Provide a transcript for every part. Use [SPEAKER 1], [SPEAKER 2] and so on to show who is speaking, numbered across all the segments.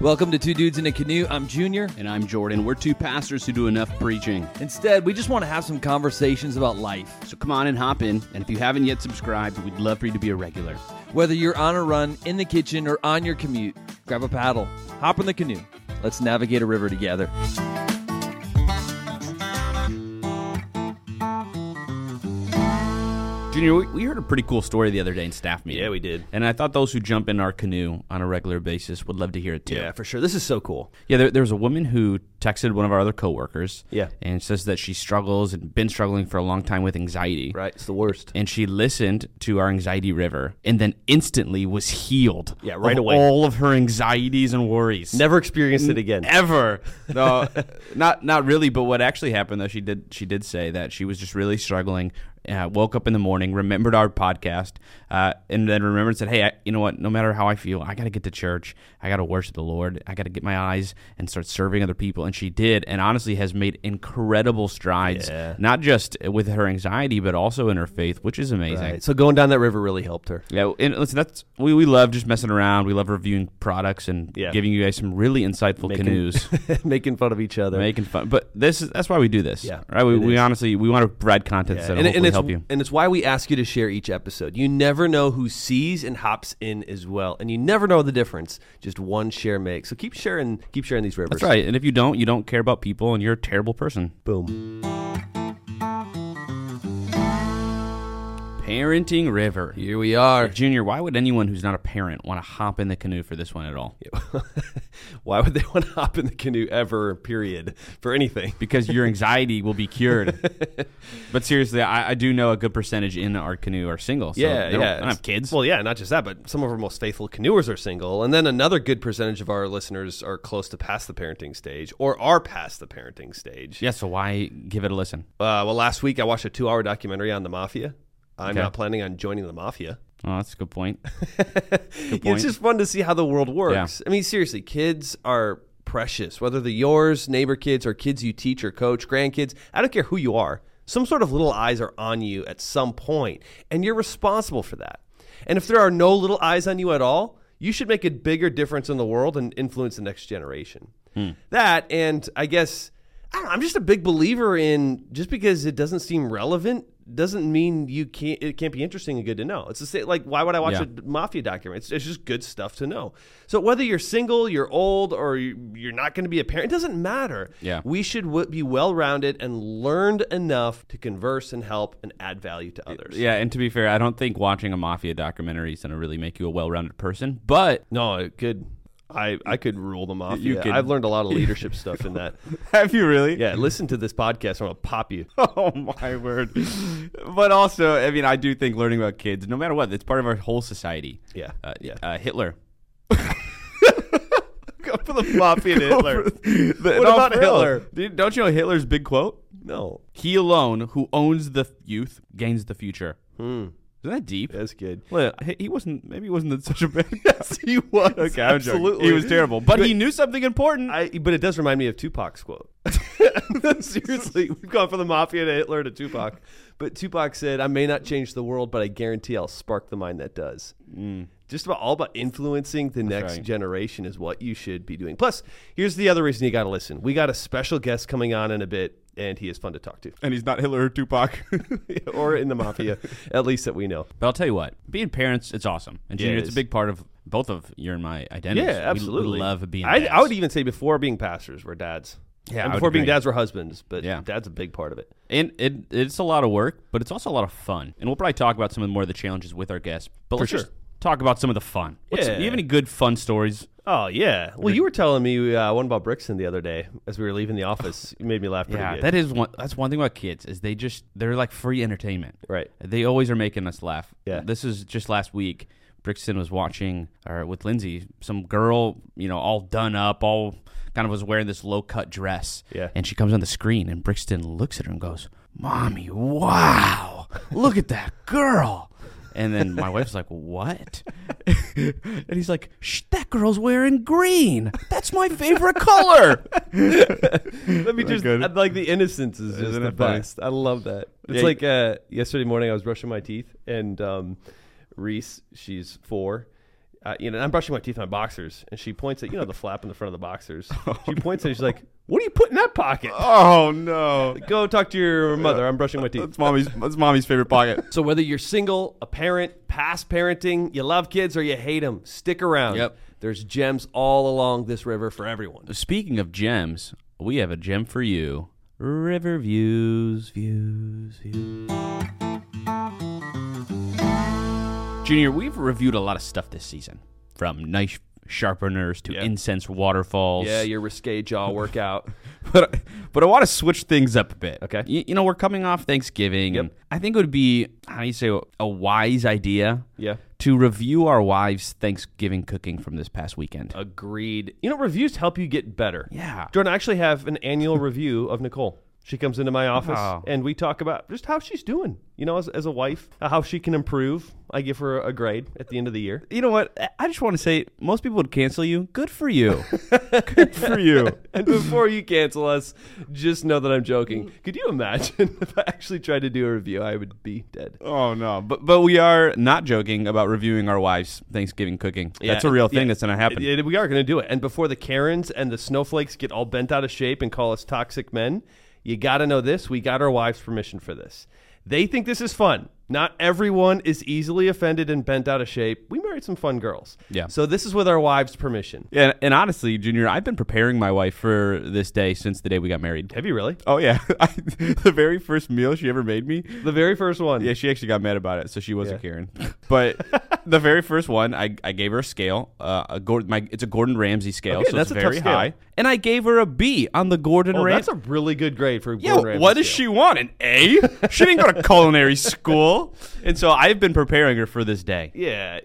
[SPEAKER 1] Welcome to Two Dudes in a Canoe. I'm Junior.
[SPEAKER 2] And I'm Jordan. We're two pastors who do enough preaching.
[SPEAKER 1] Instead, we just want to have some conversations about life.
[SPEAKER 2] So come on and hop in. And if you haven't yet subscribed, we'd love for you to be a regular.
[SPEAKER 1] Whether you're on a run, in the kitchen, or on your commute, grab a paddle, hop in the canoe. Let's navigate a river together.
[SPEAKER 2] Junior, we, we heard a pretty cool story the other day in staff meeting.
[SPEAKER 3] Yeah, we did.
[SPEAKER 2] And I thought those who jump in our canoe on a regular basis would love to hear it too.
[SPEAKER 3] Yeah, for sure. This is so cool.
[SPEAKER 2] Yeah, there, there was a woman who texted one of our other coworkers.
[SPEAKER 3] Yeah.
[SPEAKER 2] And says that she struggles and been struggling for a long time with anxiety.
[SPEAKER 3] Right? It's the worst.
[SPEAKER 2] And she listened to our anxiety river and then instantly was healed.
[SPEAKER 3] Yeah, right
[SPEAKER 2] of
[SPEAKER 3] away.
[SPEAKER 2] All of her anxieties and worries.
[SPEAKER 3] Never experienced it again.
[SPEAKER 2] ever. No, not not really. But what actually happened though, she did she did say that she was just really struggling. Uh, woke up in the morning, remembered our podcast, uh, and then remembered and said, "Hey, I, you know what? No matter how I feel, I got to get to church. I got to worship the Lord. I got to get my eyes and start serving other people." And she did, and honestly, has made incredible strides.
[SPEAKER 3] Yeah.
[SPEAKER 2] Not just with her anxiety, but also in her faith, which is amazing.
[SPEAKER 3] Right. So going down that river really helped her.
[SPEAKER 2] Yeah, and listen, that's we, we love just messing around. We love reviewing products and
[SPEAKER 3] Yeah.
[SPEAKER 2] giving you guys some really insightful
[SPEAKER 3] Making-
[SPEAKER 2] canoes.
[SPEAKER 3] Making fun of each other.
[SPEAKER 2] making fun. But this is that's why we do this.
[SPEAKER 3] Yeah,
[SPEAKER 2] right. We, we honestly we want to provide content
[SPEAKER 3] Yeah,
[SPEAKER 2] that'll
[SPEAKER 3] and, and it's,
[SPEAKER 2] help you.
[SPEAKER 3] and it's why we ask you to share each episode. You never know who sees and hops in as well, and you never know the difference just one share makes. So keep sharing, keep sharing these rivers.
[SPEAKER 2] That's right. And if you don't, you don't care about people, and you're a terrible person.
[SPEAKER 3] Boom.
[SPEAKER 2] Parenting River.
[SPEAKER 3] Here we are.
[SPEAKER 2] Junior, why would anyone who's not a parent want to hop in the canoe for this one at all?
[SPEAKER 3] Why would they want to hop in the canoe ever? Period. For anything.
[SPEAKER 2] Because your anxiety will be cured. but seriously, I, I do know a good percentage in our canoe are single. So
[SPEAKER 3] yeah,
[SPEAKER 2] they don't,
[SPEAKER 3] yeah.
[SPEAKER 2] they don't have kids.
[SPEAKER 3] Well, yeah, not just that, but some of our most faithful canoers are single, and then another good percentage of our listeners are close to past the parenting stage or are past the parenting stage.
[SPEAKER 2] yeah. So why give it a listen?
[SPEAKER 3] Uh, well, last week I watched a two-hour documentary on the mafia. I'm
[SPEAKER 2] Okay.
[SPEAKER 3] not planning on joining the mafia.
[SPEAKER 2] Oh, that's a good point.
[SPEAKER 3] It's
[SPEAKER 2] point.
[SPEAKER 3] just fun to see how the world works. I mean, seriously, kids are precious. Whether they're yours, neighbor kids, or kids you teach or coach, grandkids, I don't care who you are. Some sort of little eyes are on you at some point, and you're responsible for that. And if there are no little eyes on you at all, you should make a bigger difference in the world and influence the next generation. Hmm. That, and I guess, I know, I'm just a big believer in just because it doesn't seem relevant doesn't mean you can't it can't be interesting and good to know. It's the same like why would I watch
[SPEAKER 2] Yeah.
[SPEAKER 3] a mafia documentary? It's, it's just good stuff to know. So whether you're single, you're old, or you- you're not going to be a parent, it doesn't matter.
[SPEAKER 2] Yeah.
[SPEAKER 3] we should w- be well rounded and learned enough to converse and help and add value to others.
[SPEAKER 2] Yeah, and to be fair, I don't think watching a mafia documentary is going to really make you a well-rounded person. But
[SPEAKER 3] no, it could. I, I could rule the mafia.
[SPEAKER 2] You could-
[SPEAKER 3] I've learned a lot of leadership stuff in that.
[SPEAKER 2] have you really?
[SPEAKER 3] Yeah, listen to this podcast. I'm gonna pop you.
[SPEAKER 2] Oh my word! But also, I mean, I do think learning about kids, no matter what, it's part of our whole society.
[SPEAKER 3] Yeah,
[SPEAKER 2] Uh,
[SPEAKER 3] yeah.
[SPEAKER 2] Uh, Hitler.
[SPEAKER 3] Go for the mafia and Hitler.
[SPEAKER 2] what
[SPEAKER 3] about Hitler?
[SPEAKER 2] don't you know Hitler's big quote?
[SPEAKER 3] No,
[SPEAKER 2] He alone who owns the youth gains the future. Isn't that deep?
[SPEAKER 3] that's good.
[SPEAKER 2] Well, he- wasn't. Maybe he wasn't such a bad.
[SPEAKER 3] Yes, he was.
[SPEAKER 2] okay, I'm joking.
[SPEAKER 3] absolutely.
[SPEAKER 2] He was terrible, but, he knew something important.
[SPEAKER 3] I, but it does remind me of Tupac's quote. Seriously, we've gone from the mafia to Hitler to Tupac. But Tupac said, "I may not change the world, but I guarantee I'll spark the mind that does." Mm. Just about all about influencing the next
[SPEAKER 2] right.
[SPEAKER 3] generation is what you should be doing. Plus, here's the other reason you got to listen. We got a special guest coming on in a bit, and he is fun to talk to,
[SPEAKER 2] and he's not Hitler or Tupac.
[SPEAKER 3] or in the mafia, at least that we know.
[SPEAKER 2] But I'll tell you what, being parents, it's awesome, and
[SPEAKER 3] Yeah,
[SPEAKER 2] Junior,
[SPEAKER 3] it
[SPEAKER 2] it's a big part of both of your and my identity.
[SPEAKER 3] Yeah, absolutely.
[SPEAKER 2] We, love being.
[SPEAKER 3] I,
[SPEAKER 2] dads.
[SPEAKER 3] I would even say before being pastors, we're dads.
[SPEAKER 2] Yeah,
[SPEAKER 3] and before being
[SPEAKER 2] agree.
[SPEAKER 3] dads, we're husbands. But
[SPEAKER 2] Yeah.
[SPEAKER 3] dad's a big part of it.
[SPEAKER 2] and it, it's a lot of work, but it's also a lot of fun. And we'll probably talk about some of the more of the challenges with our guests. But
[SPEAKER 3] For
[SPEAKER 2] let's
[SPEAKER 3] sure.
[SPEAKER 2] just talk about some of the fun. What's-
[SPEAKER 3] Yeah.
[SPEAKER 2] Do you have any good fun stories?
[SPEAKER 3] Oh yeah. Well, you were telling me uh, one about Brixton the other day as we were leaving the office. You made me laugh pretty
[SPEAKER 2] Yeah,
[SPEAKER 3] good.
[SPEAKER 2] that is one. That's one thing about kids is they just they're like free entertainment.
[SPEAKER 3] right.
[SPEAKER 2] They always are making us laugh.
[SPEAKER 3] Yeah.
[SPEAKER 2] This is just last week. Brixton was watching, or with Lindsay, some girl, you know, all done up, all kind of was wearing this low cut dress.
[SPEAKER 3] Yeah.
[SPEAKER 2] And she comes on the screen, and Brixton looks at her and goes, "Mommy, wow, look at that girl." And then my wife's like, "What?" and he's like, Shh, "That girl's wearing green. That's my favorite color."
[SPEAKER 3] Let me just
[SPEAKER 2] good?
[SPEAKER 3] Like the innocence is just
[SPEAKER 2] Isn't
[SPEAKER 3] the
[SPEAKER 2] it funny?
[SPEAKER 3] best. I love that. It's
[SPEAKER 2] Yeah.
[SPEAKER 3] like uh, yesterday morning I was brushing my teeth and um, Reese, she's four. Uh, you know, I'm brushing my teeth in my boxers, and she points at you know the flap in the front of the boxers. She points at, it, she's like, "What do you put in that pocket?"
[SPEAKER 2] oh no!
[SPEAKER 3] Go talk to your mother. I'm brushing my teeth.
[SPEAKER 2] That's mommy's. That's mommy's favorite pocket.
[SPEAKER 3] So whether you're single, a parent, past parenting, you love kids or you hate them, stick around.
[SPEAKER 2] Yep.
[SPEAKER 3] There's gems all along this river for everyone.
[SPEAKER 2] Speaking of gems, we have a gem for you. River views, views, views. Junior, we've reviewed a lot of stuff this season, from knife sharpeners to
[SPEAKER 3] Yeah.
[SPEAKER 2] incense waterfalls.
[SPEAKER 3] Yeah, your risque jaw workout.
[SPEAKER 2] but but I want to switch things up a bit.
[SPEAKER 3] Okay.
[SPEAKER 2] you, you know we're coming off Thanksgiving,
[SPEAKER 3] Yep.
[SPEAKER 2] and I think it would be how do you say a wise idea
[SPEAKER 3] yeah.
[SPEAKER 2] to review our wives' Thanksgiving cooking from this past weekend.
[SPEAKER 3] Agreed. You know, reviews help you get better.
[SPEAKER 2] Yeah.
[SPEAKER 3] Jordan, I actually have an annual review of Nicole. She comes into my office
[SPEAKER 2] Oh.
[SPEAKER 3] and we talk about just how she's doing, you know, as, as a wife, how she can improve. I give her a grade at the end of the year.
[SPEAKER 2] You know what? I just want to say most people would cancel you. Good for you. Good for you.
[SPEAKER 3] And before you cancel us, just know that I'm joking. Could you imagine if I actually tried to do a review? I would be dead.
[SPEAKER 2] Oh no, but but we are not joking about reviewing our wives' Thanksgiving cooking. That's a real thing
[SPEAKER 3] yeah.
[SPEAKER 2] that's going to happen.
[SPEAKER 3] It- it- we are going to do it. And before the Karens and the snowflakes get all bent out of shape and call us toxic men, you got to know this. We got our wives' permission for this. They think this is fun. Not everyone is easily offended and bent out of shape. We married some fun girls.
[SPEAKER 2] Yeah.
[SPEAKER 3] So this is with our wives' permission.
[SPEAKER 2] Yeah, and honestly, Junior, I've been preparing my wife for this day since the day we got married.
[SPEAKER 3] Have you really?
[SPEAKER 2] Oh yeah, I, the very first meal she ever made me.
[SPEAKER 3] The very first one.
[SPEAKER 2] Yeah, she actually got mad about it, so she wasn't
[SPEAKER 3] Yeah.
[SPEAKER 2] Karen. But the very first one, I, I gave her a scale. Uh, a Gordon, my it's a Gordon Ramsay scale,
[SPEAKER 3] Okay,
[SPEAKER 2] so
[SPEAKER 3] that's
[SPEAKER 2] it's
[SPEAKER 3] a
[SPEAKER 2] very high. And I gave her a B on the Gordon
[SPEAKER 3] Oh,
[SPEAKER 2] Ramsay.
[SPEAKER 3] that's a really good grade for
[SPEAKER 2] Yeah,
[SPEAKER 3] Gordon Ramsay
[SPEAKER 2] what does she want? An A? she didn't go to culinary school. And so I've been preparing her for this day.
[SPEAKER 3] Yeah,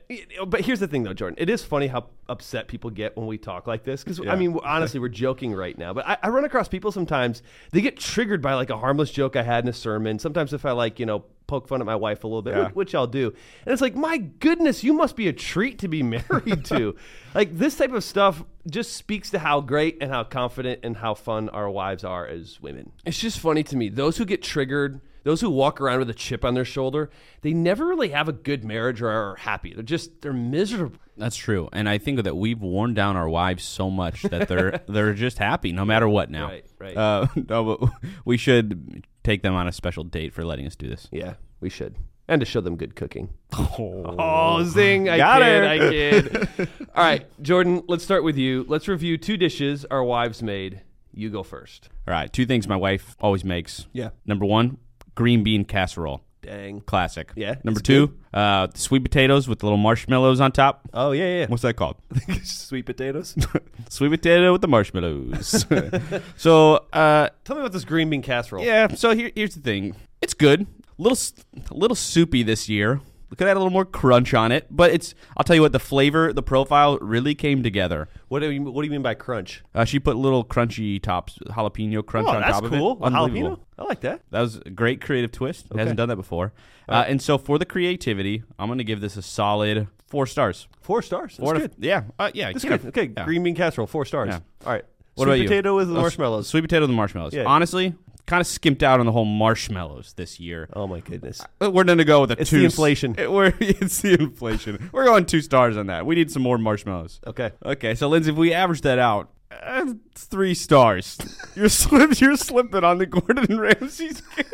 [SPEAKER 3] but here's the thing, though, Jordan. It is funny how upset people get when we talk like this. Because
[SPEAKER 2] Yeah.
[SPEAKER 3] I mean, honestly, we're joking right now, but I, I run across people sometimes. They get triggered by like a harmless joke I had in a sermon. Sometimes if I like, you know, poke fun at my wife a little bit,
[SPEAKER 2] Yeah.
[SPEAKER 3] which, which I'll do, and it's like, my goodness, you must be a treat to be married to. like this type of stuff just speaks to how great and how confident and how fun our wives are as women. It's just funny to me. Those who get triggered those who walk around with a chip on their shoulder, they never really have a good marriage or are happy. They're just they're miserable.
[SPEAKER 2] That's true. And I think that we've worn down our wives so much that they're they're just happy no matter what now.
[SPEAKER 3] Right, right.
[SPEAKER 2] Uh, no, but we should take them on a special date for letting us do this.
[SPEAKER 3] Yeah, we should. And to show them good cooking.
[SPEAKER 2] Oh,
[SPEAKER 3] Oh, zing! I
[SPEAKER 2] Got
[SPEAKER 3] kid,
[SPEAKER 2] her.
[SPEAKER 3] I kid. All right, Jordan. Let's start with you. Let's review two dishes our wives made. You go first.
[SPEAKER 2] All right, two things my wife always makes.
[SPEAKER 3] Yeah.
[SPEAKER 2] Number one, green bean casserole.
[SPEAKER 3] Dang.
[SPEAKER 2] Classic.
[SPEAKER 3] Yeah,
[SPEAKER 2] Number
[SPEAKER 3] it's
[SPEAKER 2] two, uh, sweet potatoes with little marshmallows on top.
[SPEAKER 3] Oh yeah, yeah.
[SPEAKER 2] What's that called?
[SPEAKER 3] Sweet potatoes.
[SPEAKER 2] Sweet potato with the marshmallows. so, uh,
[SPEAKER 3] Tell me about this green bean casserole.
[SPEAKER 2] yeah. So here, here's the thing. It's good. Little, s- a little soupy this year. Could add a little more crunch on it, but it's. I'll tell you what. The flavor, the profile, really came together.
[SPEAKER 3] What do you What do you mean by crunch?
[SPEAKER 2] Uh, she put little crunchy tops, jalapeno crunch
[SPEAKER 3] Oh,
[SPEAKER 2] on
[SPEAKER 3] that's
[SPEAKER 2] top
[SPEAKER 3] cool.
[SPEAKER 2] of it. Unbelievable.
[SPEAKER 3] Jalapeno. I like that.
[SPEAKER 2] That was a great creative twist. Okay. Hasn't done that before. Uh, and so for the creativity, I'm going to give this a solid four stars.
[SPEAKER 3] Four stars. That's
[SPEAKER 2] Four
[SPEAKER 3] good.
[SPEAKER 2] yeah, uh, yeah.
[SPEAKER 3] That's good. Okay,
[SPEAKER 2] Yeah.
[SPEAKER 3] green bean casserole. Four stars.
[SPEAKER 2] Yeah.
[SPEAKER 3] All right.
[SPEAKER 2] What
[SPEAKER 3] Sweet
[SPEAKER 2] about you?
[SPEAKER 3] potato with the
[SPEAKER 2] Uh,
[SPEAKER 3] marshmallows.
[SPEAKER 2] Sweet potato with the marshmallows.
[SPEAKER 3] Yeah.
[SPEAKER 2] Honestly, kind of skimped out on the whole marshmallows this year.
[SPEAKER 3] Oh my goodness.
[SPEAKER 2] Uh, We're going to go with a
[SPEAKER 3] It's
[SPEAKER 2] two.
[SPEAKER 3] the inflation.
[SPEAKER 2] It- we're, it's the inflation. We're going two stars on that. We need some more marshmallows.
[SPEAKER 3] Okay.
[SPEAKER 2] Okay, so Lindsay, if we average that out, uh, it's three stars. you're slip, you're slipping on the Gordon Ramsay scale.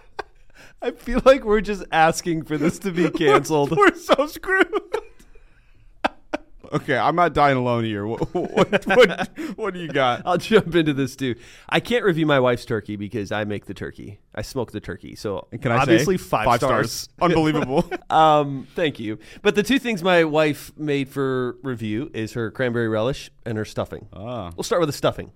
[SPEAKER 3] I feel like we're just asking for this to be canceled.
[SPEAKER 2] We're so screwed. Okay, I'm not dying alone here. What, what, what, what do you got?
[SPEAKER 3] I'll jump into this too. I can't review my wife's turkey because I make the turkey. I smoke the turkey. So
[SPEAKER 2] Can I
[SPEAKER 3] obviously
[SPEAKER 2] say?
[SPEAKER 3] five, stars.
[SPEAKER 2] Unbelievable.
[SPEAKER 3] Um, thank you. But the two things my wife made for review is her cranberry relish and her stuffing.
[SPEAKER 2] Ah.
[SPEAKER 3] We'll start with the stuffing.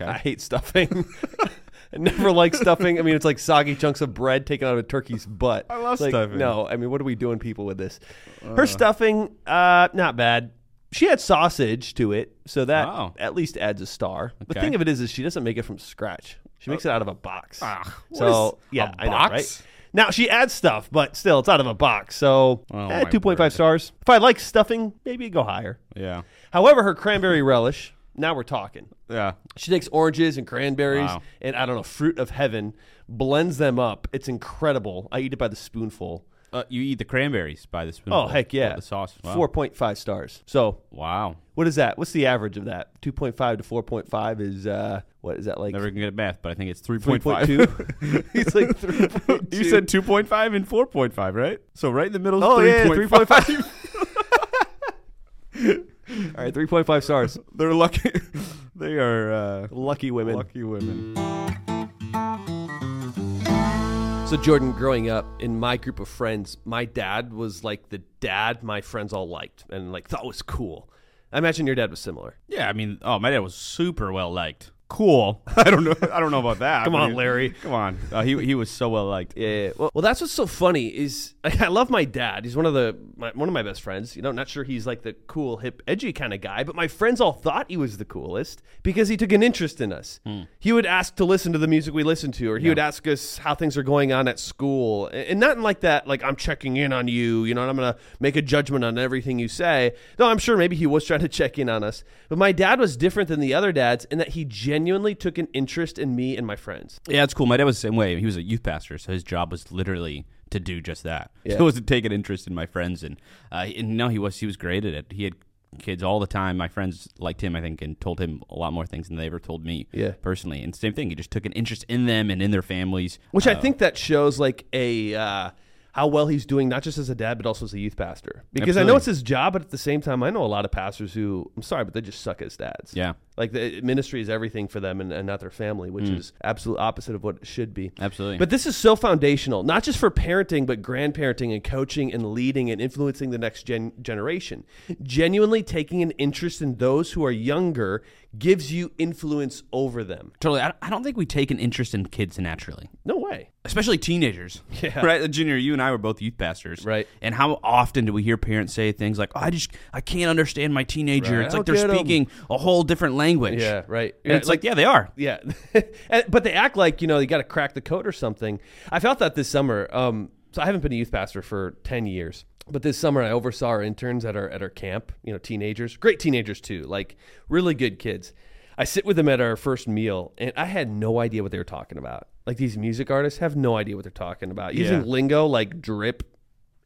[SPEAKER 2] Okay.
[SPEAKER 3] I hate stuffing. I never like stuffing. I mean, it's like soggy chunks of bread taken out of a turkey's butt.
[SPEAKER 2] I love
[SPEAKER 3] like,
[SPEAKER 2] stuffing.
[SPEAKER 3] No, I mean, what are we doing, people, with this? Her stuffing, uh, not bad. She had sausage to it, so that
[SPEAKER 2] Oh.
[SPEAKER 3] at least adds a star. The
[SPEAKER 2] Okay.
[SPEAKER 3] thing of it is, is she doesn't make it from scratch. She makes it out of a box.
[SPEAKER 2] Ah, what
[SPEAKER 3] so
[SPEAKER 2] is-
[SPEAKER 3] yeah,
[SPEAKER 2] a
[SPEAKER 3] I know,
[SPEAKER 2] box?
[SPEAKER 3] right? Now she adds stuff, but still, it's out of a box. So
[SPEAKER 2] Oh,
[SPEAKER 3] eh,
[SPEAKER 2] my
[SPEAKER 3] 2.5
[SPEAKER 2] word.
[SPEAKER 3] stars. If I like stuffing, maybe go higher.
[SPEAKER 2] Yeah.
[SPEAKER 3] However, her cranberry relish, now we're talking.
[SPEAKER 2] Yeah.
[SPEAKER 3] She takes oranges and cranberries
[SPEAKER 2] Wow.
[SPEAKER 3] and I don't know, fruit of heaven, blends them up. It's incredible. I eat it by the spoonful.
[SPEAKER 2] Uh, you eat the cranberries by the spoon.
[SPEAKER 3] Oh, heck yeah.
[SPEAKER 2] The sauce. Wow.
[SPEAKER 3] 4.5 stars. So,
[SPEAKER 2] Wow.
[SPEAKER 3] what is that? What's the average of that? 2.5 to 4.5 is, uh, what is that like?
[SPEAKER 2] Never can get math, but I think it's 3.5.
[SPEAKER 3] 3.2? He's like 3.2.
[SPEAKER 2] you said 2.5 and 4.5, right? So right in the middle is
[SPEAKER 3] Oh, yeah,
[SPEAKER 2] 3.5.
[SPEAKER 3] 3.5. All right, 3.5 stars.
[SPEAKER 2] They're lucky. they are uh,
[SPEAKER 3] Lucky women.
[SPEAKER 2] lucky women.
[SPEAKER 3] So, Jordan, growing up in my group of friends, my dad was like the dad my friends all liked and like thought was cool. I imagine your dad was similar.
[SPEAKER 2] Yeah, I mean, oh, my dad was super well liked. Cool. I don't know. I don't know about that.
[SPEAKER 3] Come on, Larry.
[SPEAKER 2] Come on. Uh, he he was so well liked.
[SPEAKER 3] Yeah, yeah. Well, well, that's what's so funny is I love my dad. He's one of the my, one of my best friends. You know, not sure he's like the cool, hip, edgy kind of guy, but my friends all thought he was the coolest because he took an interest in us. He would ask to listen to the music we listened to, or he would ask us how things are going on at school, and, and nothing like that. Like I'm checking in on you, you know, and I'm gonna make a judgment on everything you say. No, I'm sure maybe he was trying to check in on us, but my dad was different than the other dads in that he genuinely took an interest in me and my friends.
[SPEAKER 2] Yeah, it's cool. My dad was the same way. He was a youth pastor, so his job was literally to do just that.
[SPEAKER 3] Yeah.
[SPEAKER 2] So it was to take an interest in my friends, and uh, and no, he was he was great at it. He had kids all the time. My friends liked him, I think, and told him a lot more things than they ever told me.
[SPEAKER 3] Yeah.
[SPEAKER 2] personally. And same thing. He just took an interest in them and in their families,
[SPEAKER 3] Which I
[SPEAKER 2] Uh,
[SPEAKER 3] think that shows like a uh, how well he's doing, not just as a dad, but also as a youth pastor. Because I know it's his job, but at the same time, I know a lot of pastors who, I'm sorry, but they just suck as dads.
[SPEAKER 2] Yeah,
[SPEAKER 3] Like the ministry is everything for them and, and not their family, which hmm. is absolute opposite of what it should be.
[SPEAKER 2] absolutely.
[SPEAKER 3] But this is so foundational, not just for parenting, but grandparenting and coaching and leading and influencing the next gen- generation. Genuinely taking an interest in those who are younger gives you influence over them.
[SPEAKER 2] totally. I, I don't think we take an interest in kids naturally.
[SPEAKER 3] No way.
[SPEAKER 2] especially teenagers.
[SPEAKER 3] Yeah.
[SPEAKER 2] Right, Junior. You and I were both youth pastors.
[SPEAKER 3] Right.
[SPEAKER 2] And how often do we hear parents say things like, "Oh, I just I can't understand my teenager.
[SPEAKER 3] Right.
[SPEAKER 2] It's like they're
[SPEAKER 3] get 'em."
[SPEAKER 2] speaking a whole different language."
[SPEAKER 3] Yeah, right.
[SPEAKER 2] And it's like, yeah, they are.
[SPEAKER 3] Yeah, And- but they act like you know you got to crack the code or something. I felt that this summer. Um, so I haven't been a youth pastor for ten years, but this summer I oversaw our interns at our at our camp. You know, teenagers, great teenagers too, like really good kids. I sit with them at our first meal, and I had no idea what they were talking about. Like these music artists have no idea what they're talking about using
[SPEAKER 2] Yeah.
[SPEAKER 3] lingo like drip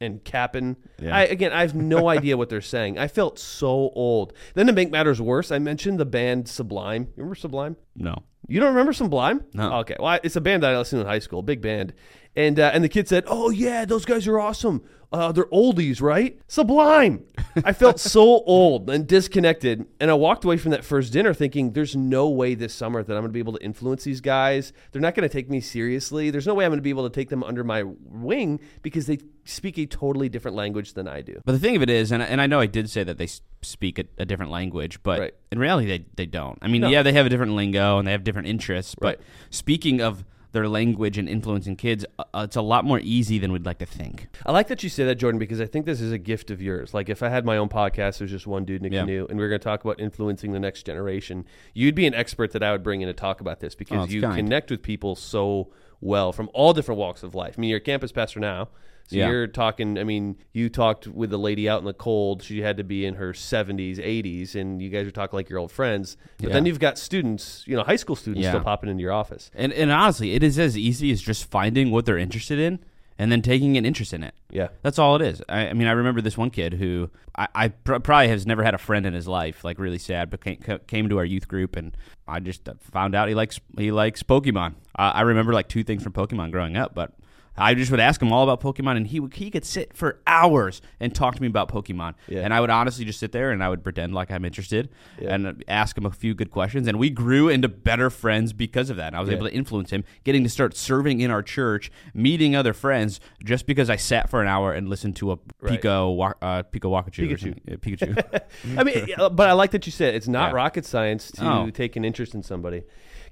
[SPEAKER 3] and capping.
[SPEAKER 2] Yeah.
[SPEAKER 3] I, again, I have no idea what they're saying. I felt so old. Then to make matters worse, I mentioned the band Sublime. You remember Sublime?
[SPEAKER 2] No.
[SPEAKER 3] You don't remember Sublime?
[SPEAKER 2] No.
[SPEAKER 3] Okay. Well, I- it's a band that I listened to in high school, big band. And uh, and the kid said, "Oh yeah, those guys are awesome. Uh, they're oldies, right? Sublime." I felt so old and disconnected, and I walked away from that first dinner thinking, "There's no way this summer that I'm going to be able to influence these guys. They're not going to take me seriously. There's no way I'm going to be able to take them under my wing because they speak a totally different language than I do."
[SPEAKER 2] But the thing of it is, and, and I know I did say that they speak a, a different language, but
[SPEAKER 3] Right.
[SPEAKER 2] in reality, they, they don't. I mean,
[SPEAKER 3] No.
[SPEAKER 2] yeah, they have a different lingo and they have different interests, but
[SPEAKER 3] Right.
[SPEAKER 2] speaking of their language and influencing kids, uh, it's a lot more easy than we'd like to think.
[SPEAKER 3] I like that you say that, Jordan, because I think this is a gift of yours. Like, if I had my own podcast, there's just one dude in a
[SPEAKER 2] Yeah.
[SPEAKER 3] canoe, and we are going to talk about influencing the next generation, you'd be an expert that I would bring in to talk about this
[SPEAKER 2] Oh,
[SPEAKER 3] because
[SPEAKER 2] it's
[SPEAKER 3] you
[SPEAKER 2] kind.
[SPEAKER 3] connect with people so well from all different walks of life. I mean, you're a campus pastor now. So
[SPEAKER 2] Yeah.
[SPEAKER 3] you're talking, I mean, you talked with a lady out in the cold. She had to be in her 70s, 80s, and you guys are talking like your old friends. But
[SPEAKER 2] Yeah.
[SPEAKER 3] then you've got students, you know, high school students
[SPEAKER 2] Yeah.
[SPEAKER 3] still popping into your office.
[SPEAKER 2] And, and honestly, it is as easy as just finding what they're interested in and then taking an interest in it.
[SPEAKER 3] Yeah.
[SPEAKER 2] That's all it is. I, I mean, I remember this one kid who I, I pr- probably has never had a friend in his life, like really sad, but came, came to our youth group, and I just found out he likes he likes Pokemon. Uh, I remember like two things from Pokemon growing up, but I just would ask him all about Pokemon, and he would, he could sit for hours and talk to me about Pokemon.
[SPEAKER 3] Yeah.
[SPEAKER 2] And I would honestly just sit there and I would pretend like I'm interested
[SPEAKER 3] Yeah.
[SPEAKER 2] and ask him a few good questions, and we grew into better friends because of that. And I was
[SPEAKER 3] Yeah.
[SPEAKER 2] able to influence him, getting to start serving in our church, meeting other friends, just because I sat for an hour and listened to a
[SPEAKER 3] Right.
[SPEAKER 2] Pico uh, Pico Wakachu
[SPEAKER 3] Pikachu.
[SPEAKER 2] Pikachu.
[SPEAKER 3] I mean, but I like that you said it's not rocket science to
[SPEAKER 2] Oh.
[SPEAKER 3] take an interest in somebody.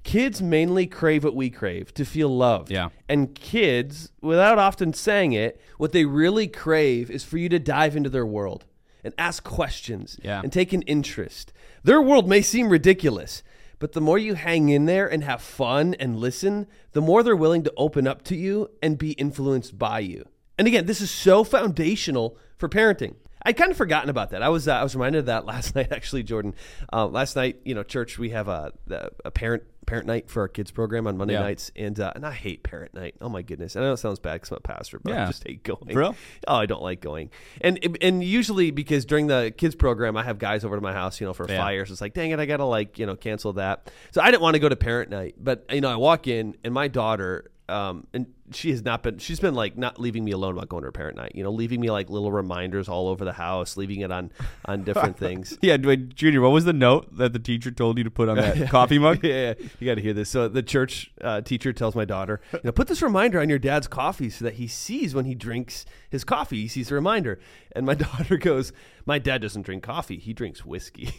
[SPEAKER 3] Kids mainly crave what we crave to feel loved.
[SPEAKER 2] Yeah.
[SPEAKER 3] And kids, without often saying it, what they really crave is for you to dive into their world and ask questions
[SPEAKER 2] Yeah.
[SPEAKER 3] and take an interest. Their world may seem ridiculous, But the more you hang in there and have fun and listen, the more they're willing to open up to you and be influenced by you. And again, this is so foundational for parenting. I'd kind of forgotten about that. I was uh, I was reminded of that last night, actually, Jordan. Uh, last night, you know, church we have a a parent parent night for our kids program on Monday
[SPEAKER 2] Yeah.
[SPEAKER 3] nights, and uh, and I hate parent night. Oh my goodness! And I know it sounds bad because I'm a pastor, but I just hate going.
[SPEAKER 2] Bro.
[SPEAKER 3] Oh, I don't like going. And and usually because during the kids program, I have guys over to my house, you know, for
[SPEAKER 2] Yeah.
[SPEAKER 3] fires. It's like, dang it, I gotta like you know cancel that. So I didn't want to go to parent night, but you know, I walk in and my daughter. Um, and she has not been. She's been like not leaving me alone about going to her parent night. You know, leaving me like little reminders all over the house, leaving it on on different things.
[SPEAKER 2] Yeah, wait, Junior, what was the note that the teacher told you to put on that coffee mug?
[SPEAKER 3] yeah, yeah. you got to hear this. So the church uh, teacher tells my daughter, you know, put this reminder on your dad's coffee so that he sees when he drinks his coffee. He sees the reminder. And my daughter goes, my dad doesn't drink coffee. He drinks whiskey.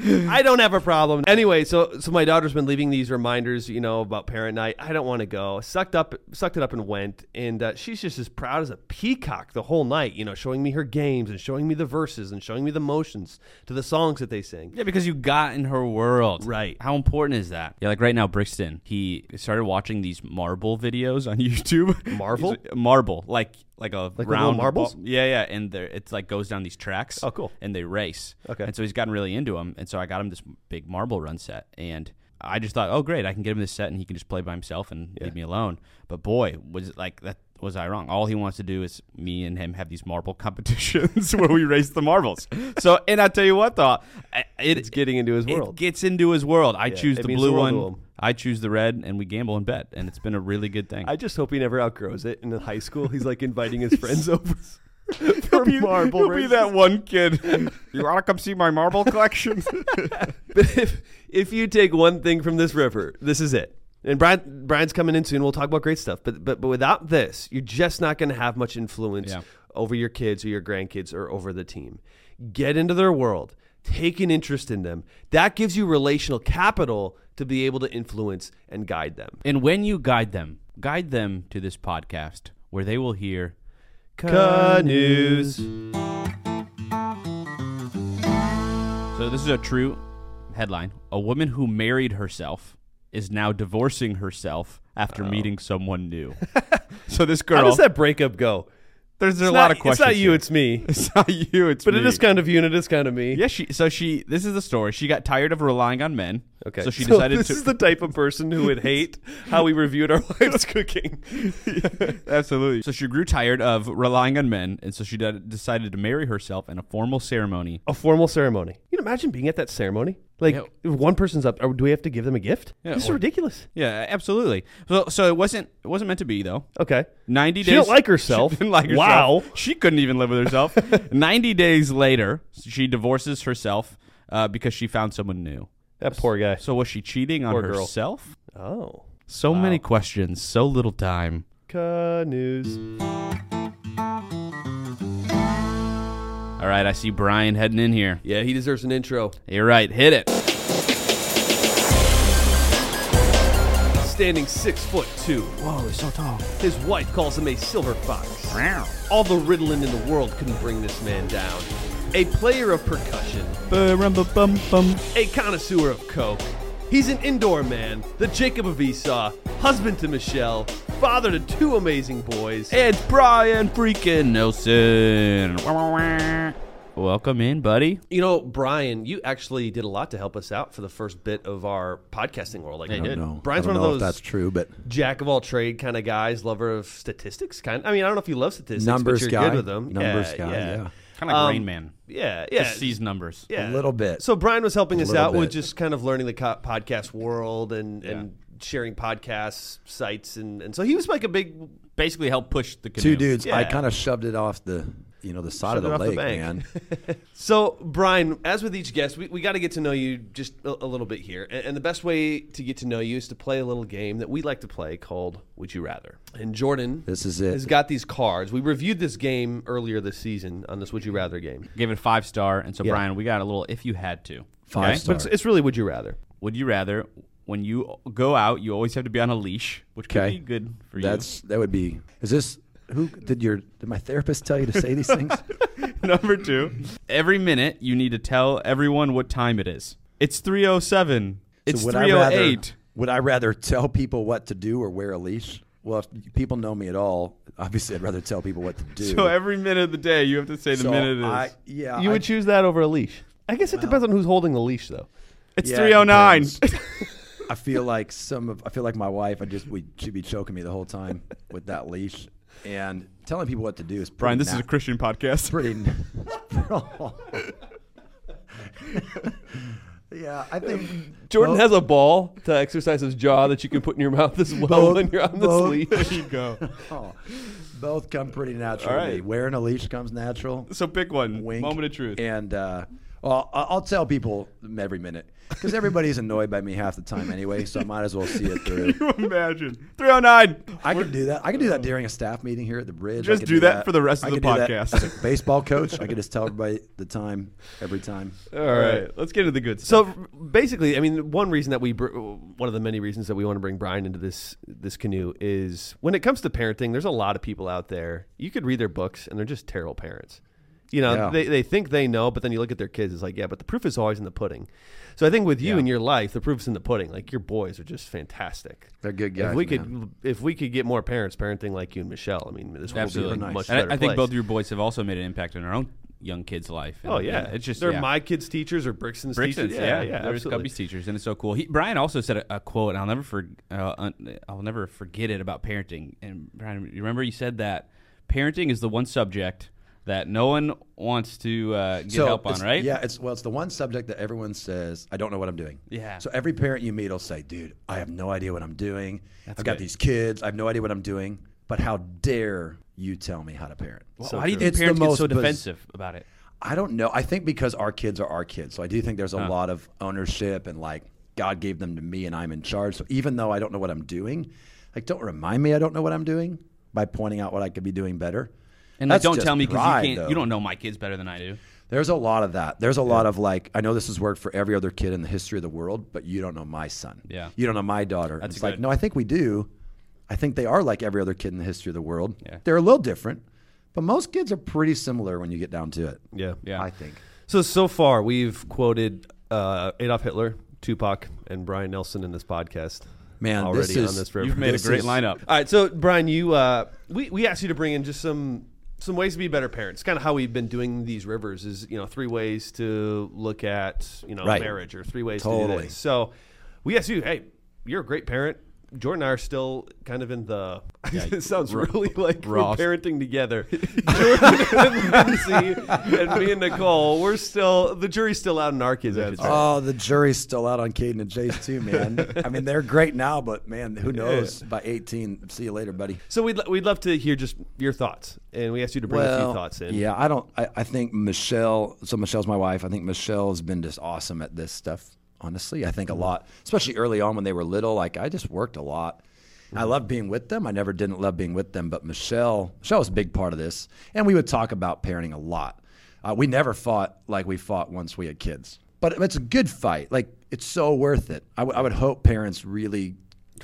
[SPEAKER 3] I don't have a problem. Anyway, so so my daughter's been leaving these reminders, you know, about parent night. I don't want to go. Sucked up, sucked it up, and went. And uh, she's just as proud as a peacock the whole night. You know, showing me her games and showing me the verses and showing me the motions to the songs that they sing.
[SPEAKER 2] Yeah, because you got in her world.
[SPEAKER 3] Right.
[SPEAKER 2] How important is that? Yeah, like right now, Brixton, he started watching these marble videos on YouTube.
[SPEAKER 3] Marble?
[SPEAKER 2] Marble, like like a
[SPEAKER 3] little
[SPEAKER 2] round
[SPEAKER 3] marbles?
[SPEAKER 2] ball- Yeah, yeah, and there it's like goes down these tracks.
[SPEAKER 3] Oh, cool.
[SPEAKER 2] And they race.
[SPEAKER 3] Okay.
[SPEAKER 2] And so he's gotten really into them, and so I got him this big marble run set, and I just thought, oh great, I can get him this set, and he can just play by himself and
[SPEAKER 3] Yeah.
[SPEAKER 2] leave me alone. But boy, was it like that. Was I wrong? All he wants to do is me and him have these marble competitions where we race the marbles. So, and I tell you what, though, it,
[SPEAKER 3] It's getting into his
[SPEAKER 2] it
[SPEAKER 3] world.
[SPEAKER 2] gets into his world. I
[SPEAKER 3] Yeah,
[SPEAKER 2] choose the blue
[SPEAKER 3] the
[SPEAKER 2] one. I choose the red, and we gamble and bet, and it's been a really good thing.
[SPEAKER 3] I just hope he never outgrows it. And in high school, he's like inviting his friends over for marble
[SPEAKER 2] He'll be that one kid. you want to come see my marble collection?
[SPEAKER 3] But if if you take one thing from this river, this is it. And Brian Brian's coming in soon. We'll talk about great stuff. But but but without this, you're just not going to have much influence
[SPEAKER 2] Yeah.
[SPEAKER 3] over your kids or your grandkids or over the team. Get into their world. Take an interest in them. That gives you relational capital to be able to influence and guide them.
[SPEAKER 2] and when you guide them, guide them to this podcast where they will hear.
[SPEAKER 3] Canoes.
[SPEAKER 2] So this is a true headline. A woman who married herself is now divorcing herself after oh. meeting someone new. so this girl.
[SPEAKER 3] How does that breakup go?
[SPEAKER 2] there's a
[SPEAKER 3] It's
[SPEAKER 2] lot of questions.
[SPEAKER 3] It's not you.
[SPEAKER 2] here.
[SPEAKER 3] It's me.
[SPEAKER 2] It's not you. It's me.
[SPEAKER 3] But
[SPEAKER 2] me.
[SPEAKER 3] it is kind of you, and it is kind of me.
[SPEAKER 2] Yeah, she. So she. This is the story. She got tired of relying on men.
[SPEAKER 3] Okay.
[SPEAKER 2] So she decided
[SPEAKER 3] this
[SPEAKER 2] to.
[SPEAKER 3] is the type of person who would hate how we reviewed our wives' cooking.
[SPEAKER 2] Absolutely. So she grew tired of relying on men, and so she de- decided to marry herself in a formal ceremony.
[SPEAKER 3] A formal ceremony. You can imagine being at that ceremony. Like,
[SPEAKER 2] Yeah.
[SPEAKER 3] if one person's up, or do we have to give them a gift?
[SPEAKER 2] Yeah,
[SPEAKER 3] this is ridiculous.
[SPEAKER 2] Yeah, absolutely. So, so it wasn't. It wasn't meant to be though.
[SPEAKER 3] Okay.
[SPEAKER 2] Ninety
[SPEAKER 3] She
[SPEAKER 2] days.
[SPEAKER 3] didn't like herself.
[SPEAKER 2] She didn't like herself.
[SPEAKER 3] Wow.
[SPEAKER 2] She couldn't even live with herself. Ninety days later, she divorces herself uh, because she found someone new.
[SPEAKER 3] That poor guy.
[SPEAKER 2] So was she cheating on
[SPEAKER 3] Poor girl.
[SPEAKER 2] herself?
[SPEAKER 3] Oh.
[SPEAKER 2] So many questions, so little time.
[SPEAKER 3] Canoes.
[SPEAKER 2] All right, I see Brian heading in here.
[SPEAKER 3] Yeah, he deserves an intro.
[SPEAKER 2] You're right. Hit it.
[SPEAKER 3] Standing six foot two.
[SPEAKER 2] Whoa, he's so tall.
[SPEAKER 3] His wife calls him a silver fox. All the riddling in the world couldn't bring this man down. A player of percussion, a connoisseur of coke. He's an indoor man, the Jacob of Esau, husband to Michelle, father to two amazing boys.
[SPEAKER 2] It's Brian freaking Nelson. Welcome in, buddy.
[SPEAKER 3] You know, Brian, you actually did a lot to help us out for the first bit of our podcasting world. Like,
[SPEAKER 2] I
[SPEAKER 3] you
[SPEAKER 2] did.
[SPEAKER 3] did.
[SPEAKER 4] No,
[SPEAKER 3] Brian's
[SPEAKER 4] I
[SPEAKER 3] one
[SPEAKER 4] don't
[SPEAKER 3] of
[SPEAKER 4] know if
[SPEAKER 3] those
[SPEAKER 4] that's true, but
[SPEAKER 3] jack of all trade kind of guys, lover of statistics. Kind. I mean, I don't know if you love statistics,
[SPEAKER 4] numbers
[SPEAKER 3] but you're
[SPEAKER 4] guy,
[SPEAKER 3] good with them.
[SPEAKER 4] numbers
[SPEAKER 3] yeah,
[SPEAKER 4] guy,
[SPEAKER 3] yeah.
[SPEAKER 4] yeah.
[SPEAKER 2] Kind of like
[SPEAKER 3] Um,
[SPEAKER 2] Rain Man.
[SPEAKER 3] Yeah, yeah.
[SPEAKER 2] Just sees numbers.
[SPEAKER 3] Yeah.
[SPEAKER 4] a little bit.
[SPEAKER 3] So Brian was helping
[SPEAKER 4] A
[SPEAKER 3] us
[SPEAKER 4] little
[SPEAKER 3] out with just kind of learning the co- podcast world and,
[SPEAKER 2] Yeah.
[SPEAKER 3] and sharing podcast sites, and, and so he was like a big.
[SPEAKER 2] Basically, help push the canoe.
[SPEAKER 4] Two dudes. I kind of shoved it off the, you know, the side
[SPEAKER 3] Shoved
[SPEAKER 4] of the
[SPEAKER 3] the
[SPEAKER 4] lake,
[SPEAKER 3] bank.
[SPEAKER 4] man.
[SPEAKER 3] So Brian, as with each guest, we, we got to get to know you just a, a little bit here, and, and the best way to get to know you is to play a little game that we like to play called Would You Rather. And Jordan,
[SPEAKER 4] This is it.
[SPEAKER 3] has got these cards. We reviewed this game earlier this season on this Would You Rather game,
[SPEAKER 2] Gave it five star, and so
[SPEAKER 3] Yeah.
[SPEAKER 2] Brian, we got a little. If you had to,
[SPEAKER 4] Five
[SPEAKER 2] okay?
[SPEAKER 4] star.
[SPEAKER 3] but it's, it's really Would You Rather.
[SPEAKER 2] Would you rather when you go out, you always have to be on a leash, which could
[SPEAKER 4] Okay.
[SPEAKER 2] be good for you.
[SPEAKER 4] That's that would be. Is this who did your did my therapist tell you to say these things?
[SPEAKER 2] Number two, every minute you need to tell everyone what time it is. It's three oh seven. It's
[SPEAKER 4] would I rather-
[SPEAKER 2] 308.
[SPEAKER 4] Would I rather tell people what to do or wear a leash? Well, if people know me at all, obviously I'd rather tell people what to do.
[SPEAKER 2] So every minute of the day, you have to say the
[SPEAKER 4] So
[SPEAKER 2] minute it is.
[SPEAKER 4] I, yeah,
[SPEAKER 3] You
[SPEAKER 4] I-
[SPEAKER 3] would choose that over a leash. I guess it depends on who's holding the leash, though.
[SPEAKER 2] it's
[SPEAKER 4] yeah, it
[SPEAKER 2] 309.
[SPEAKER 4] depends. I feel like some of I feel like my wife. I just we she'd be choking me the whole time with that leash and telling people what to do is pretty
[SPEAKER 2] Brian, this is a Christian podcast.
[SPEAKER 4] pretty. yeah, I think
[SPEAKER 3] Jordan
[SPEAKER 4] both-
[SPEAKER 3] has a ball to exercise his jaw that you can put in your mouth as well
[SPEAKER 4] Both-
[SPEAKER 3] when you're on this
[SPEAKER 4] both.
[SPEAKER 3] leash.
[SPEAKER 2] There you go.
[SPEAKER 4] oh, both come pretty natural.
[SPEAKER 2] All
[SPEAKER 4] to me.
[SPEAKER 2] right.
[SPEAKER 4] Wearing a leash comes natural.
[SPEAKER 2] So pick one.
[SPEAKER 4] Wink.
[SPEAKER 2] Moment of truth.
[SPEAKER 4] And uh, well, I- I'll tell people every minute because everybody's annoyed by me half the time anyway. So I might as well see it through.
[SPEAKER 2] Can you imagine? 309.
[SPEAKER 4] I can do that. I can do that during a staff meeting here at the bridge.
[SPEAKER 2] Just
[SPEAKER 4] could
[SPEAKER 2] do that for the rest
[SPEAKER 4] I
[SPEAKER 2] of the
[SPEAKER 4] could do that
[SPEAKER 2] podcast.
[SPEAKER 4] As a baseball coach, I could just tell everybody the time every time.
[SPEAKER 2] All right. Let's get into the good
[SPEAKER 3] So basically, I mean, one reason that we, br- one of the many reasons that we want to bring Brian into this this canoe is when it comes to parenting. There's a lot of people out there. You could read their books, and they're just terrible parents. You know,
[SPEAKER 4] Yeah.
[SPEAKER 3] they, they think they know, but then you look at their kids. It's like, yeah, but the proof is always in the pudding. So I think with you
[SPEAKER 2] Yeah.
[SPEAKER 3] in your life, the proof's in the pudding. Like your boys are just fantastic.
[SPEAKER 4] They're good guys.
[SPEAKER 3] if we
[SPEAKER 4] man.
[SPEAKER 3] could, if we could get more parents parenting like you and Michelle, I mean, this
[SPEAKER 2] Absolutely.
[SPEAKER 3] would be a
[SPEAKER 4] Nice.
[SPEAKER 3] much
[SPEAKER 2] And I-
[SPEAKER 3] better
[SPEAKER 2] I, think
[SPEAKER 3] place.
[SPEAKER 2] both of your boys have also made an impact on our own young kids' life.
[SPEAKER 3] Oh
[SPEAKER 2] And-
[SPEAKER 3] yeah,
[SPEAKER 2] it's just
[SPEAKER 3] they're
[SPEAKER 2] yeah.
[SPEAKER 3] my kids' teachers or Brixton's,
[SPEAKER 2] Brixton's,
[SPEAKER 3] teachers.
[SPEAKER 2] yeah,
[SPEAKER 3] yeah,
[SPEAKER 2] They're
[SPEAKER 3] absolutely.
[SPEAKER 2] Scubby's teachers, and it's so cool. He, Brian also said a, a quote, and I'll never for, uh, I'll never forget it about parenting. And Brian, you remember you said that parenting is the one subject that no one wants to uh, get help on, right?
[SPEAKER 4] Yeah, it's well, it's the one subject that everyone says, "I don't know what I'm doing."
[SPEAKER 2] Yeah.
[SPEAKER 4] So every parent you meet will say, "Dude, I have no idea what I'm doing.
[SPEAKER 2] That's
[SPEAKER 4] I've got these kids. I have no idea what I'm doing. But how dare you tell me how to parent?"
[SPEAKER 2] Well,
[SPEAKER 3] So
[SPEAKER 2] why do you think parents get so
[SPEAKER 4] biz-
[SPEAKER 2] defensive about it?
[SPEAKER 4] I don't know. I think because our kids are our kids, so I do think there's a
[SPEAKER 2] Huh.
[SPEAKER 4] lot of ownership and like God gave them to me and I'm in charge. So even though I don't know what I'm doing, like don't remind me I don't know what I'm doing by pointing out what I could be doing better.
[SPEAKER 2] And like, don't tell me because you can't.
[SPEAKER 4] though.
[SPEAKER 2] You don't know my kids better than I do.
[SPEAKER 4] There's a lot of that. There's a lot of like, I know this has worked for every other kid in the history of the world, but you don't know my son.
[SPEAKER 2] Yeah.
[SPEAKER 4] You don't know my daughter.
[SPEAKER 2] That's
[SPEAKER 4] it's like,
[SPEAKER 2] good.
[SPEAKER 4] no, I think we do. I think they are like every other kid in the history of the world.
[SPEAKER 2] Yeah.
[SPEAKER 4] They're a little different, but most kids are pretty similar when you get down to it.
[SPEAKER 3] Yeah,
[SPEAKER 2] Yeah.
[SPEAKER 4] I think.
[SPEAKER 3] So so far we've quoted uh, Adolf Hitler, Tupac, and Brian Nelson in this podcast.
[SPEAKER 4] Man,
[SPEAKER 3] already
[SPEAKER 4] this is-
[SPEAKER 3] on this river.
[SPEAKER 2] You've made
[SPEAKER 4] This
[SPEAKER 2] a great
[SPEAKER 4] is-
[SPEAKER 2] lineup.
[SPEAKER 3] All right, so Brian, you uh, we we asked you to bring in just some some ways to be better parents. Kind of how we've been doing these rivers is you know three ways to look at you know
[SPEAKER 4] Right.
[SPEAKER 3] marriage or three ways to do
[SPEAKER 4] Totally.
[SPEAKER 3] this. So we asked you, hey, you're a great parent. Jordan and I are still kind of in the. it sounds really like
[SPEAKER 2] Ross.
[SPEAKER 3] we're parenting together. Jordan and Lindsay and me and Nicole, we're still the jury's still out on our kids. I should.
[SPEAKER 4] Oh, the jury's still out on Caden and Jace too, man. I mean, they're great now, but man, who knows? By 18, see you later, buddy.
[SPEAKER 3] So we'd, we'd love to hear just your thoughts, and we asked you to bring a few thoughts in.
[SPEAKER 4] Yeah, I don't. I, I think Michelle. So Michelle's my wife. I think Michelle has been just awesome at this stuff. Honestly, I think a lot, especially early on when they were little. Like I just worked a lot. I loved being with them. I never didn't love being with them, but Michelle, Michelle was a big part of this, and we would talk about parenting a lot. Uh, we never fought like we fought once we had kids, but it's a good fight. Like it's so worth it. I, w- I would hope parents really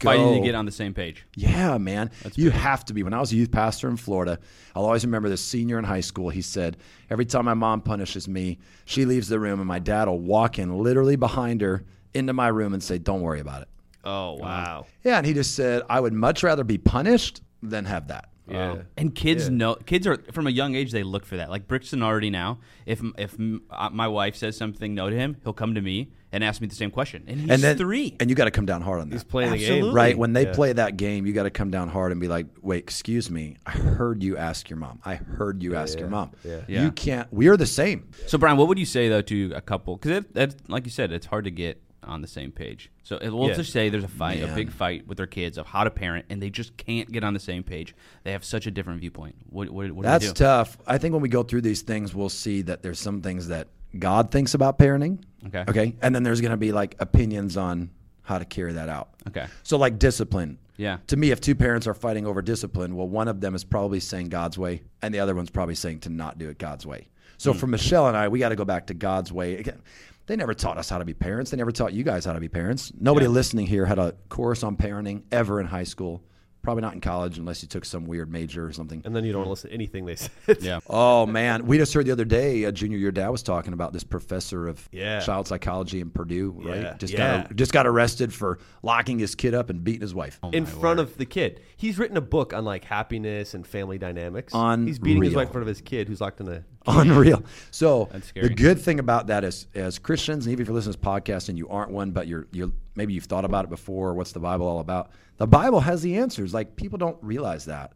[SPEAKER 2] Fighting to
[SPEAKER 4] go-
[SPEAKER 2] get on the same page.
[SPEAKER 4] yeah, man. you have to be. When I was a youth pastor in Florida, I'll always remember this senior in high school. He said, Every time my mom punishes me, she leaves the room and my dad will walk in literally behind her into my room and say, Don't worry about it.
[SPEAKER 3] Oh wow.
[SPEAKER 4] Yeah. And he just said, I would much rather be punished than have that.
[SPEAKER 3] Yeah.
[SPEAKER 2] And kids know kids are from a young age they look for that. Like Brixton already now, if if m- uh, my wife says something no to him, he'll come to me and ask me the same question. And he's
[SPEAKER 4] and then,
[SPEAKER 2] three.
[SPEAKER 4] And you got to come down hard on that.
[SPEAKER 3] He's playing the game.
[SPEAKER 2] Absolutely.
[SPEAKER 4] Right. When they
[SPEAKER 3] Yeah.
[SPEAKER 4] play that game, you got to come down hard and be like, wait, excuse me. I heard you ask your mom. I heard you ask your mom.
[SPEAKER 3] Yeah.
[SPEAKER 2] Yeah.
[SPEAKER 4] You can't, we are the same.
[SPEAKER 2] So Brian, what would you say though to a couple? Because like you said, it's hard to get on the same page. So it- we'll
[SPEAKER 3] Yeah.
[SPEAKER 2] just say there's a fight, a big fight with their kids of how to parent, and they just can't get on the same page. They have such a different viewpoint. What, what, what
[SPEAKER 4] That's
[SPEAKER 2] do we do?
[SPEAKER 4] tough. I think when we go through these things, we'll see that there's some things that God thinks about parenting.
[SPEAKER 2] Okay.
[SPEAKER 4] Okay. And then there's going to be like opinions on how to carry that out.
[SPEAKER 2] Okay.
[SPEAKER 4] So, like discipline.
[SPEAKER 2] Yeah.
[SPEAKER 4] To me, if two parents are fighting over discipline, well, one of them is probably saying God's way, and the other one's probably saying to not do it God's way. So,
[SPEAKER 2] Hmm.
[SPEAKER 4] for Michelle and I, we got to go back to God's way. Again, they never taught us how to be parents. They never taught you guys how to be parents. Nobody
[SPEAKER 2] Yeah.
[SPEAKER 4] listening here had a course on parenting ever in high school. Probably not in college unless you took some weird major or something.
[SPEAKER 3] And then you don't listen to anything they said.
[SPEAKER 2] Yeah.
[SPEAKER 4] Oh man, we just heard the other day, a junior year dad was talking about this professor of
[SPEAKER 3] Yeah.
[SPEAKER 4] child psychology in Purdue, right?
[SPEAKER 3] Yeah.
[SPEAKER 4] Just
[SPEAKER 3] Yeah.
[SPEAKER 4] got just got arrested for locking his kid up and beating his wife.
[SPEAKER 3] in front of the kid. He's written a book on like happiness and family dynamics.
[SPEAKER 4] Unreal.
[SPEAKER 3] He's beating his wife in front of his kid who's locked in a.
[SPEAKER 4] Unreal. So the good thing about that is, as Christians, and even if you're listening to this podcast and you aren't one, but you're you're maybe you've thought about it before. What's the Bible all about? The Bible has the answers. Like people don't realize that,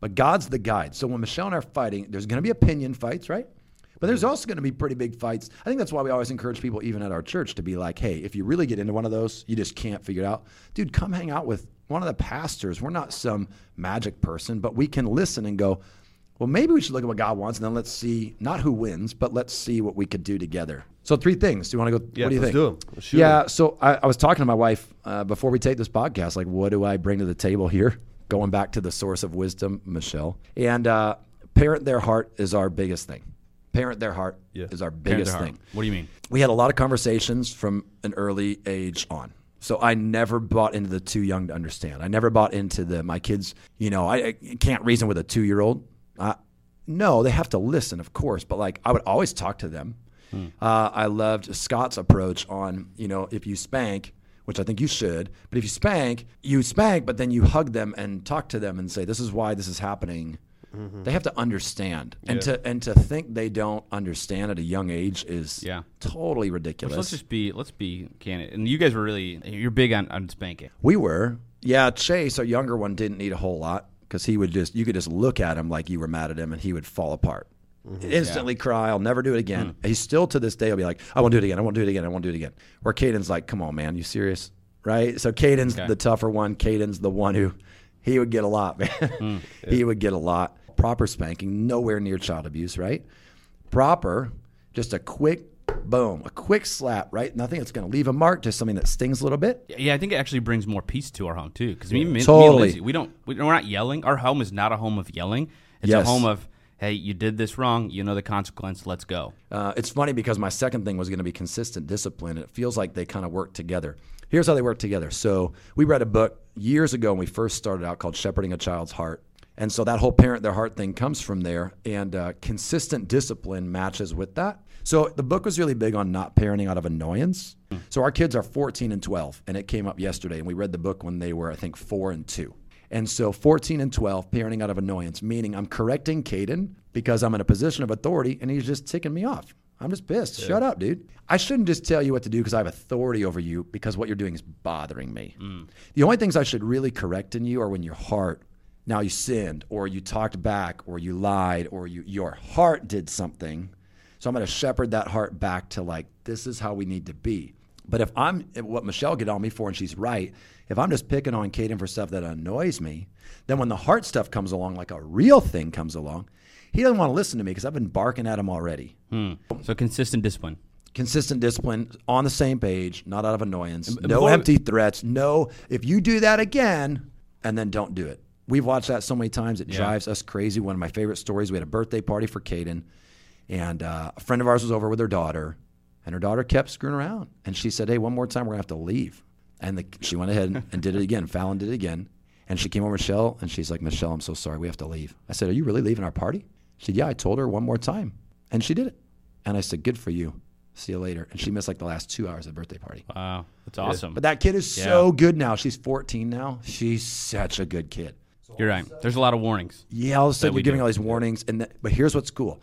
[SPEAKER 4] but God's the guide. So when Michelle and I are fighting, there's going to be opinion fights, right? But there's also going to be pretty big fights. I think that's why we always encourage people, even at our church, to be like, hey, if you really get into one of those, you just can't figure it out. Dude, come hang out with one of the pastors. We're not some magic person, but we can listen and go, well, maybe we should look at what God wants, and then let's see not who wins, but let's see what we could do together. So, three things. Do you want to go?
[SPEAKER 3] Yeah,
[SPEAKER 4] what do you
[SPEAKER 3] let's
[SPEAKER 4] think?
[SPEAKER 3] do 'em. Let's shoot
[SPEAKER 4] yeah. So, I, I was talking to my wife uh, before we take this podcast. Like, what do I bring to the table here? Going back to the source of wisdom, Michelle, and uh, parent their heart is our biggest thing. Parent their heart
[SPEAKER 3] Yeah.
[SPEAKER 4] is our biggest thing
[SPEAKER 2] What do you mean?
[SPEAKER 4] we had a lot of conversations from an early age on. So I never bought into the too young to understand. I never bought into the my kids. You know, I, I can't reason with a two year old. Uh, no, they have to listen, of course. But like, I would always talk to them. Uh, I loved Scott's approach on you know if you spank, which I think you should, but if you spank, you spank, but then you hug them and talk to them and say this is why this is happening. They have to understand, and to and to think they don't understand at a young age is
[SPEAKER 2] Yeah.
[SPEAKER 4] totally
[SPEAKER 2] Which
[SPEAKER 4] ridiculous.
[SPEAKER 2] let's just be let's be candid. And you guys were really you're big on, on spanking.
[SPEAKER 4] we were, yeah. Chase, our younger one, didn't need a whole lot because he would just you could just look at him like you were mad at him, and he would fall apart, mm-hmm. instantly cry. I'll never do it again. Mm. He's still to this day. He'll be like, I won't do it again. I won't do it again. I won't do it again. Where Caden's like, Come on, man, you serious? Right? So Caden's
[SPEAKER 2] Okay.
[SPEAKER 4] the tougher one. Caden's the one who he would get a lot, man. Mm. He would get a lot. Proper spanking, nowhere near child abuse, right? Proper, just a quick boom, a quick slap, right? Nothing that's going to leave a mark, just something that stings a little bit.
[SPEAKER 2] Yeah, I think it actually brings more peace to our home too. Because me, me, me
[SPEAKER 4] Totally.
[SPEAKER 2] Lindsay, we don't we, we're not yelling. Our home is not a home of yelling. It's
[SPEAKER 4] Yes.
[SPEAKER 2] a home of hey, you did this wrong. You know the consequence. Let's go.
[SPEAKER 4] Uh, it's funny because my second thing was going to be consistent discipline. It feels like they kind of work together. Here's how they work together. So we read a book years ago when we first started out called Shepherding a Child's Heart. And so that whole parent their heart thing comes from there, and uh, consistent discipline matches with that. So the book was really big on not parenting out of annoyance. So our kids are 14 and 12, and it came up yesterday, and we read the book when they were, I think, four and two. And so 14 and 12, parenting out of annoyance, meaning I'm correcting Caden because I'm in a position of authority and he's just ticking me off. I'm just pissed. Shut up, dude. I shouldn't just tell you what to do because I have authority over you because what you're doing is bothering me. Mm. The only things I should really correct in you are when your heart, now you sinned or you talked back or you lied or you, your heart did something. So I'm going to shepherd that heart back to like, this is how we need to be. But if I'm what Michelle get on me for, and she's right, if I'm just picking on Caden for stuff that annoys me, then when the heart stuff comes along, like a real thing comes along, he doesn't want to listen to me because I've been barking at him already.
[SPEAKER 2] Hmm. So consistent discipline.
[SPEAKER 4] Consistent discipline, on the same page, not out of annoyance,
[SPEAKER 2] And
[SPEAKER 4] no empty threats, no, if you do that again, and then don't do it. We've watched that so many times, it
[SPEAKER 2] Yeah.
[SPEAKER 4] drives us crazy. One of my favorite stories, we had a birthday party for Caden, and uh, a friend of ours was over with her daughter, and her daughter kept screwing around. And she said, Hey, one more time, we're going to have to leave. And the, she went ahead and did it again. Fallon did it again. And she came over to Michelle, and she's like, Michelle, I'm so sorry. We have to leave. I said, Are you really leaving our party? She said, Yeah, I told her one more time. And she did it. And I said, Good for you. See you later. And she missed like the last two hours of the birthday party.
[SPEAKER 2] Wow, that's awesome.
[SPEAKER 4] But that kid is so good now. She's 14 now. She's such a good kid.
[SPEAKER 2] You're right. There's a lot of warnings.
[SPEAKER 4] Yeah, all of a sudden
[SPEAKER 2] we
[SPEAKER 4] you're giving
[SPEAKER 2] do.
[SPEAKER 4] all these warnings, and th- but here's what's cool.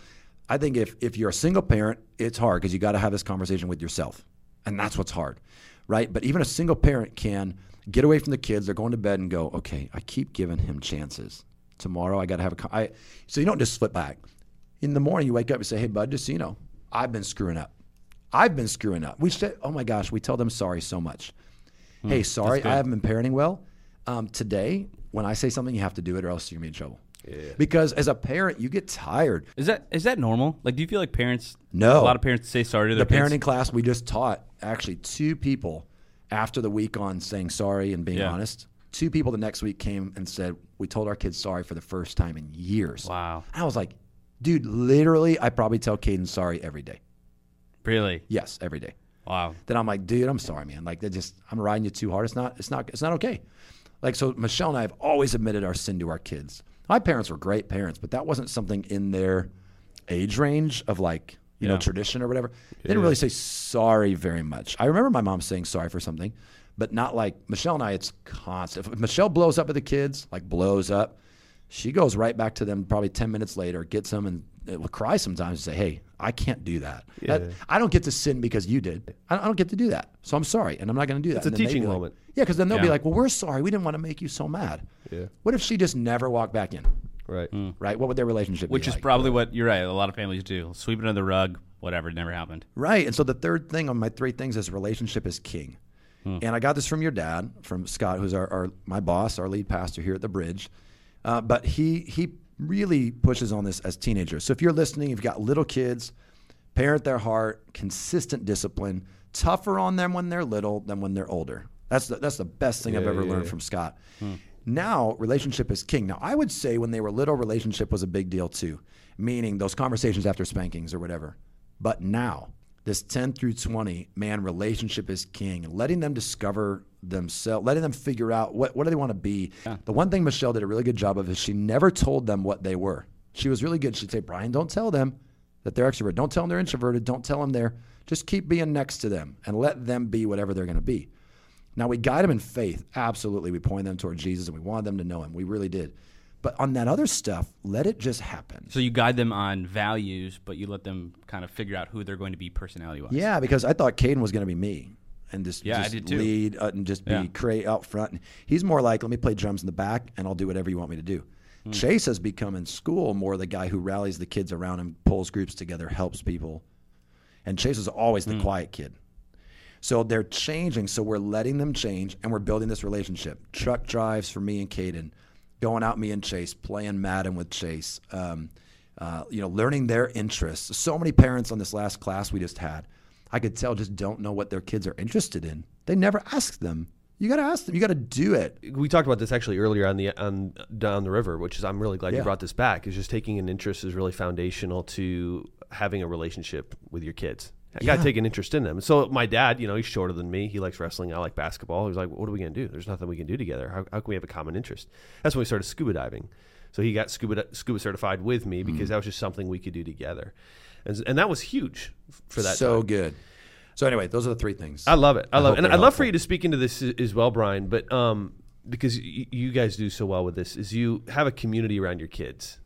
[SPEAKER 4] I think if if you're a single parent, it's hard because you got to have this conversation with yourself, and that's what's hard, right? But even a single parent can get away from the kids. They're going to bed and go, okay, I keep giving him chances. Tomorrow I got to have a. co- I, so you don't just slip back. In the morning you wake up and say, hey bud, just so you know, I've been screwing up. I've been screwing up. We say, oh my gosh, we tell them sorry so much. hey, sorry, I haven't been parenting well. Um, today, when I say something, you have to do it, or else you're gonna be in trouble. Because as a parent, you get tired.
[SPEAKER 2] Is that is that normal? Like, do you feel like parents?
[SPEAKER 4] No.
[SPEAKER 2] A lot of parents say sorry to
[SPEAKER 4] The
[SPEAKER 2] their
[SPEAKER 4] parenting
[SPEAKER 2] kids.
[SPEAKER 4] class we just taught actually two people after the week on saying sorry and being
[SPEAKER 2] Yeah.
[SPEAKER 4] honest. Two people the next week came and said we told our kids sorry for the first time in years.
[SPEAKER 2] Wow.
[SPEAKER 4] I was like, dude, literally, I probably tell Caden sorry every day.
[SPEAKER 2] Really?
[SPEAKER 4] Yes, every day.
[SPEAKER 2] Wow.
[SPEAKER 4] then I'm like, dude, I'm sorry, man. Like, they just, I'm riding you too hard. It's not, it's not, it's not okay. Like so, Michelle and I have always admitted our sin to our kids. My parents were great parents, but that wasn't something in their age range of like you know tradition or whatever. They didn't really say sorry very much. I remember my mom saying sorry for something, but not like Michelle and I. It's constant. If Michelle blows up at the kids, like blows up, she goes right back to them probably 10 minutes later, gets them, and cry sometimes and say, Hey, I can't do that. That- I don't get to sin because you did. I don't, get to do that. So I'm sorry. And I'm not going to do that.
[SPEAKER 3] It's a
[SPEAKER 4] And then they'd
[SPEAKER 3] teaching
[SPEAKER 4] be like-
[SPEAKER 3] moment.
[SPEAKER 4] yeah, because then they'll be like, Well, we're sorry. We didn't want to make you so mad.
[SPEAKER 3] Yeah.
[SPEAKER 4] What if she just never walked back in?
[SPEAKER 3] Right.
[SPEAKER 4] Right? What would their relationship be?
[SPEAKER 2] Which is
[SPEAKER 4] like?
[SPEAKER 2] probably what you're right. A lot of families do. Sweep it under the rug. Whatever. It never happened.
[SPEAKER 4] Right. And so the third thing on my three things is relationship is king. And I got this from your dad, from Scott, who's our, our my boss, our lead pastor here at the Bridge. Uh, but he he really pushes on this as teenagers. So if you're listening, you've got little kids, parent their heart, consistent discipline, tougher on them when they're little than when they're older. That's the, that's the best thing I've ever learned from Scott. Hmm. Now, relationship is king. Now, I would say when they were little, relationship was a big deal too, meaning those conversations after spankings or whatever. But now, this 10 through 20, man, relationship is king. Letting them discover themselves, letting them figure out what, what do they want to be. The one thing Michelle did a really good job of is she never told them what they were. She was really good. She'd say, Brian, don't tell them that they're extrovert. Don't tell them they're introverted. Don't tell them they're, just keep being next to them and let them be whatever they're going to be. Now we guide them in faith. Absolutely. We point them toward Jesus and we wanted them to know him. We really did. But on that other stuff, let it just happen.
[SPEAKER 2] So you guide them on values, but you let them kind of figure out who they're going to be personality wise.
[SPEAKER 4] Yeah, because I thought Caden was going to be me and just,
[SPEAKER 2] Yeah,
[SPEAKER 4] just lead uh, and just be
[SPEAKER 2] Yeah.
[SPEAKER 4] create out front. He's more like, let me play drums in the back and I'll do whatever you want me to do.
[SPEAKER 2] Hmm.
[SPEAKER 4] Chase has become in school more the guy who rallies the kids around him, pulls groups together, helps people. And Chase is always the quiet kid. So they're changing. So we're letting them change and we're building this relationship. Truck drives for me and Caden, going out me and Chase, playing Madden with Chase, um, uh, you know, learning their interests. So many parents on this last class we just had, I could tell just don't know what their kids are interested in. They never ask them. You got to ask them. You got to do it.
[SPEAKER 3] we talked about this actually earlier on the on down the river, which is I'm really glad
[SPEAKER 4] Yeah.
[SPEAKER 3] you brought this back. Is just taking an interest is really foundational to having a relationship with your kids. I got to take an interest in them. So my dad, you know, he's shorter than me. He likes wrestling. I like basketball. He was like, "What are we gonna do? There's nothing we can do together. How, how can we have a common interest?" That's when we started scuba diving. So he got scuba scuba certified with me because mm. that was just something we could do together, and, and that was huge for that.
[SPEAKER 4] so
[SPEAKER 3] time.
[SPEAKER 4] good. So anyway, those are the three things.
[SPEAKER 3] I love it. I, love it, and I'd love for you to speak into this as well, Brian. But um, because y- you guys do so well with this, is you have a community around your kids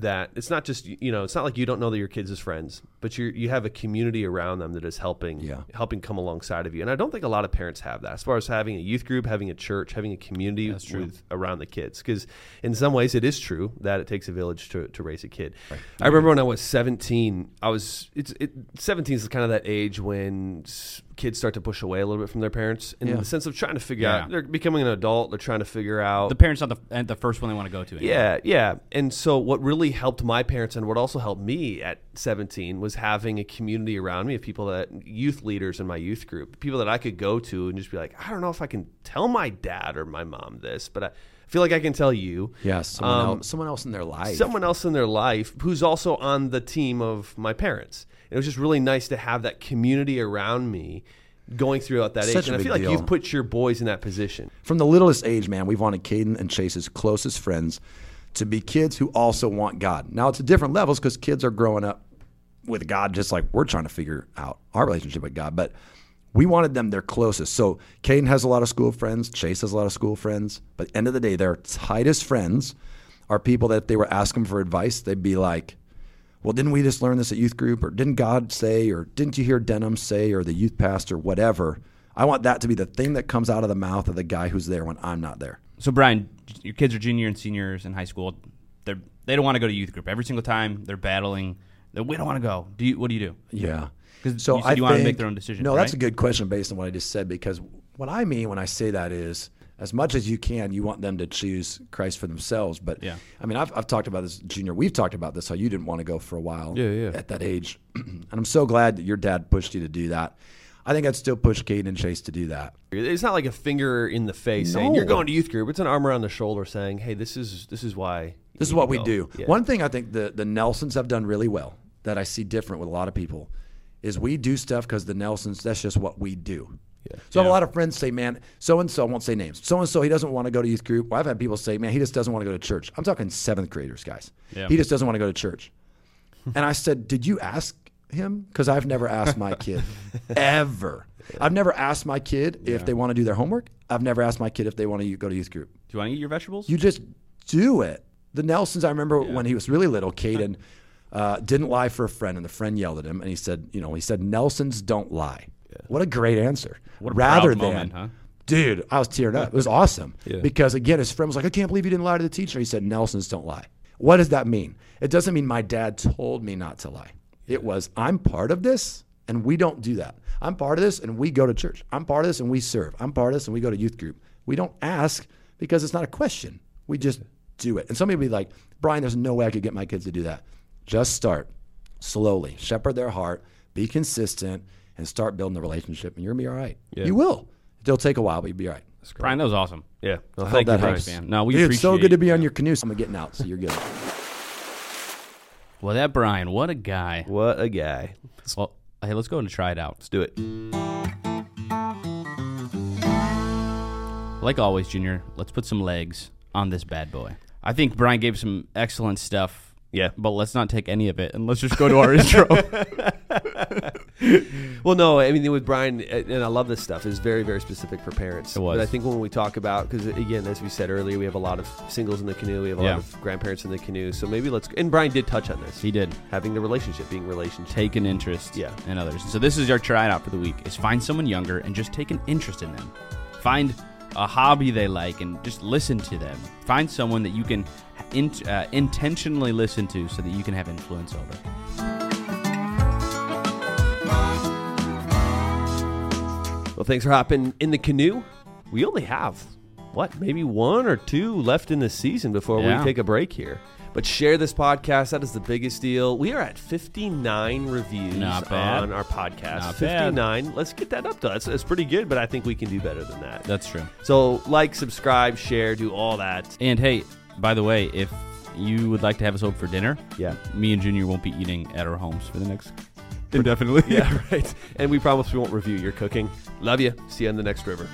[SPEAKER 3] that it's not just you know it's not like you don't know that your kids is friends, but you you have a community around them that is helping
[SPEAKER 4] Yeah.
[SPEAKER 3] helping come alongside of you. And I don't think a lot of parents have that as far as having a youth group, having a church, having a community with around the kids. Because in some ways, it is true that it takes a village to, to raise a kid. I remember when I was 17, I was it's it 17 is kind of that age when kids start to push away a little bit from their parents in
[SPEAKER 4] Yeah.
[SPEAKER 3] the sense of trying to figure
[SPEAKER 2] Yeah.
[SPEAKER 3] out they're becoming an adult. They're trying to figure out
[SPEAKER 2] The parents not the the first one they want to go to. anymore.
[SPEAKER 3] yeah, yeah. And so what really helped my parents and what also helped me at 17 was having a community around me of people that youth leaders in my youth group, people that I could go to and just be like, I don't know if I can tell my dad or my mom this, but I feel like I can tell you.
[SPEAKER 4] yeah, someone
[SPEAKER 3] Um,
[SPEAKER 4] else, someone else in their life.
[SPEAKER 3] Someone else in their life who's also on the team of my parents. It was just really nice to have that community around me going throughout that
[SPEAKER 4] Such
[SPEAKER 3] age. And I feel like you've put your boys in that position.
[SPEAKER 4] From the littlest age, man, we've wanted Caden and Chase's closest friends to be kids who also want God. Now it's at different levels because kids are growing up with God just like we're trying to figure out our relationship with God. But we wanted them their closest. So Caden has a lot of school friends, Chase has a lot of school friends. But end of the day, their tightest friends are people that if they were asking for advice, they'd be like, well, didn't we just learn this at youth group? Or didn't God say? Or didn't you hear Denham say? Or the youth pastor, whatever. I want that to be the thing that comes out of the mouth of the guy who's there when I'm not there.
[SPEAKER 2] So Brian, your kids are junior and seniors in high school. They're they don't want to go to youth group every single time. They're battling. They, we don't want to go. Do you? What do you do?
[SPEAKER 4] Yeah.
[SPEAKER 2] 'Cause you said you wanna make their own decision.
[SPEAKER 4] No, that's a good question based on what I just said because what I mean when I say that is as much as you can, you want them to choose Christ for themselves. But
[SPEAKER 2] Yeah.
[SPEAKER 4] I mean, I've, I've talked about this, Junior. We've talked about this, how you didn't want to go for a while
[SPEAKER 3] Yeah, yeah.
[SPEAKER 4] at that age. and I'm so glad that your dad pushed you to do that. I think I'd still push Caden and Chase to do that.
[SPEAKER 3] It's not like a finger in the face saying you're going to youth group. It's an arm around the shoulder saying, "Hey, this is this is why."
[SPEAKER 4] This is what we
[SPEAKER 3] go."
[SPEAKER 4] do.
[SPEAKER 3] Yeah.
[SPEAKER 4] One thing I think the, the Nelsons have done really well that I see different with a lot of people is we do stuff because the Nelsons, that's just what we do. So I have a lot of friends say, man, so and so, I won't say names. So and so, he doesn't want to go to youth group. Well, I've had people say, man, he just doesn't want to go to church. I'm talking seventh graders, guys.
[SPEAKER 2] Yeah.
[SPEAKER 4] He just doesn't want to go to church. and I said, did you ask him? Because I've never asked my kid ever. I've never asked my kid if they want to do their homework. I've never asked my kid if they want to go to youth group.
[SPEAKER 2] Do you want to eat your vegetables?
[SPEAKER 4] You just do it. The Nelsons, I remember when he was really little, Caden uh, didn't lie for a friend, and the friend yelled at him, and he said, you know, he said, Nelsons don't lie. What a great answer.
[SPEAKER 2] What
[SPEAKER 4] Rather than,
[SPEAKER 2] moment, huh?
[SPEAKER 4] dude, I was tearing up. It was awesome because again, his friend was like, I can't believe you didn't lie to the teacher. He said, Nelsons don't lie. What does that mean? It doesn't mean my dad told me not to lie. It was, I'm part of this, and we don't do that. I'm part of this, and we go to church. I'm part of this, and we serve. I'm part of this, and we go to youth group. We don't ask because it's not a question. We just do it. And somebody will be like, Brian, there's no way I could get my kids to do that. Just start slowly, shepherd their heart, be consistent, and start building the relationship, and you're gonna be all right. Yeah. You will. It'll take a while, but you'll be all right.
[SPEAKER 2] Brian, that was awesome.
[SPEAKER 3] Yeah. Well,
[SPEAKER 4] I
[SPEAKER 3] thank
[SPEAKER 4] hope
[SPEAKER 3] you,
[SPEAKER 4] that
[SPEAKER 3] Brian.
[SPEAKER 4] helps.
[SPEAKER 2] man. No, we
[SPEAKER 4] Dude, it's so good to be on your canoe. So I'm getting out, so you're good.
[SPEAKER 2] Well, that Brian, what a guy.
[SPEAKER 3] What a guy.
[SPEAKER 2] Well, hey, let's go and try it out.
[SPEAKER 3] Let's do it.
[SPEAKER 2] Like always, Junior, let's put some legs on this bad boy. I think Brian gave some excellent stuff.
[SPEAKER 3] Yeah.
[SPEAKER 2] But let's not take any of it and let's just go to our intro.
[SPEAKER 3] Well, no, I mean with Brian, uh, and I love this stuff. is very, very specific for parents.
[SPEAKER 2] It was.
[SPEAKER 3] But I think when we talk about, because again, as we said earlier, we have a lot of singles in the canoe. We have a
[SPEAKER 2] Yeah.
[SPEAKER 3] lot of grandparents in the canoe. So maybe let's. And Brian did touch on this.
[SPEAKER 2] he did.
[SPEAKER 3] having the relationship, being relationship.
[SPEAKER 2] Take an interest
[SPEAKER 3] Yeah.
[SPEAKER 2] in others. So this is our try out for the week is find someone younger and just take an interest in them. Find a hobby they like and just listen to them. Find someone that you can in, uh, intentionally listen to so that you can have influence over.
[SPEAKER 3] Well, thanks for hopping in the canoe. We only have what, maybe one or two left in the season before
[SPEAKER 2] Yeah.
[SPEAKER 3] we take a break here. But share this podcast. That is the biggest deal. We are at 59 reviews
[SPEAKER 2] Not bad.
[SPEAKER 3] on our podcast.
[SPEAKER 2] Not bad.
[SPEAKER 3] 59. Let's get that up to. That's, that's pretty good, but I think we can do better than that.
[SPEAKER 2] That's true.
[SPEAKER 3] So, like, subscribe, share, do all that.
[SPEAKER 2] And hey, by the way, if you would like to have us over for dinner,
[SPEAKER 3] Yeah.
[SPEAKER 2] me and Junior won't be eating at our homes for the next indefinitely.
[SPEAKER 3] Yeah, right. And we promise we won't review your cooking. Love you. See you on the next river.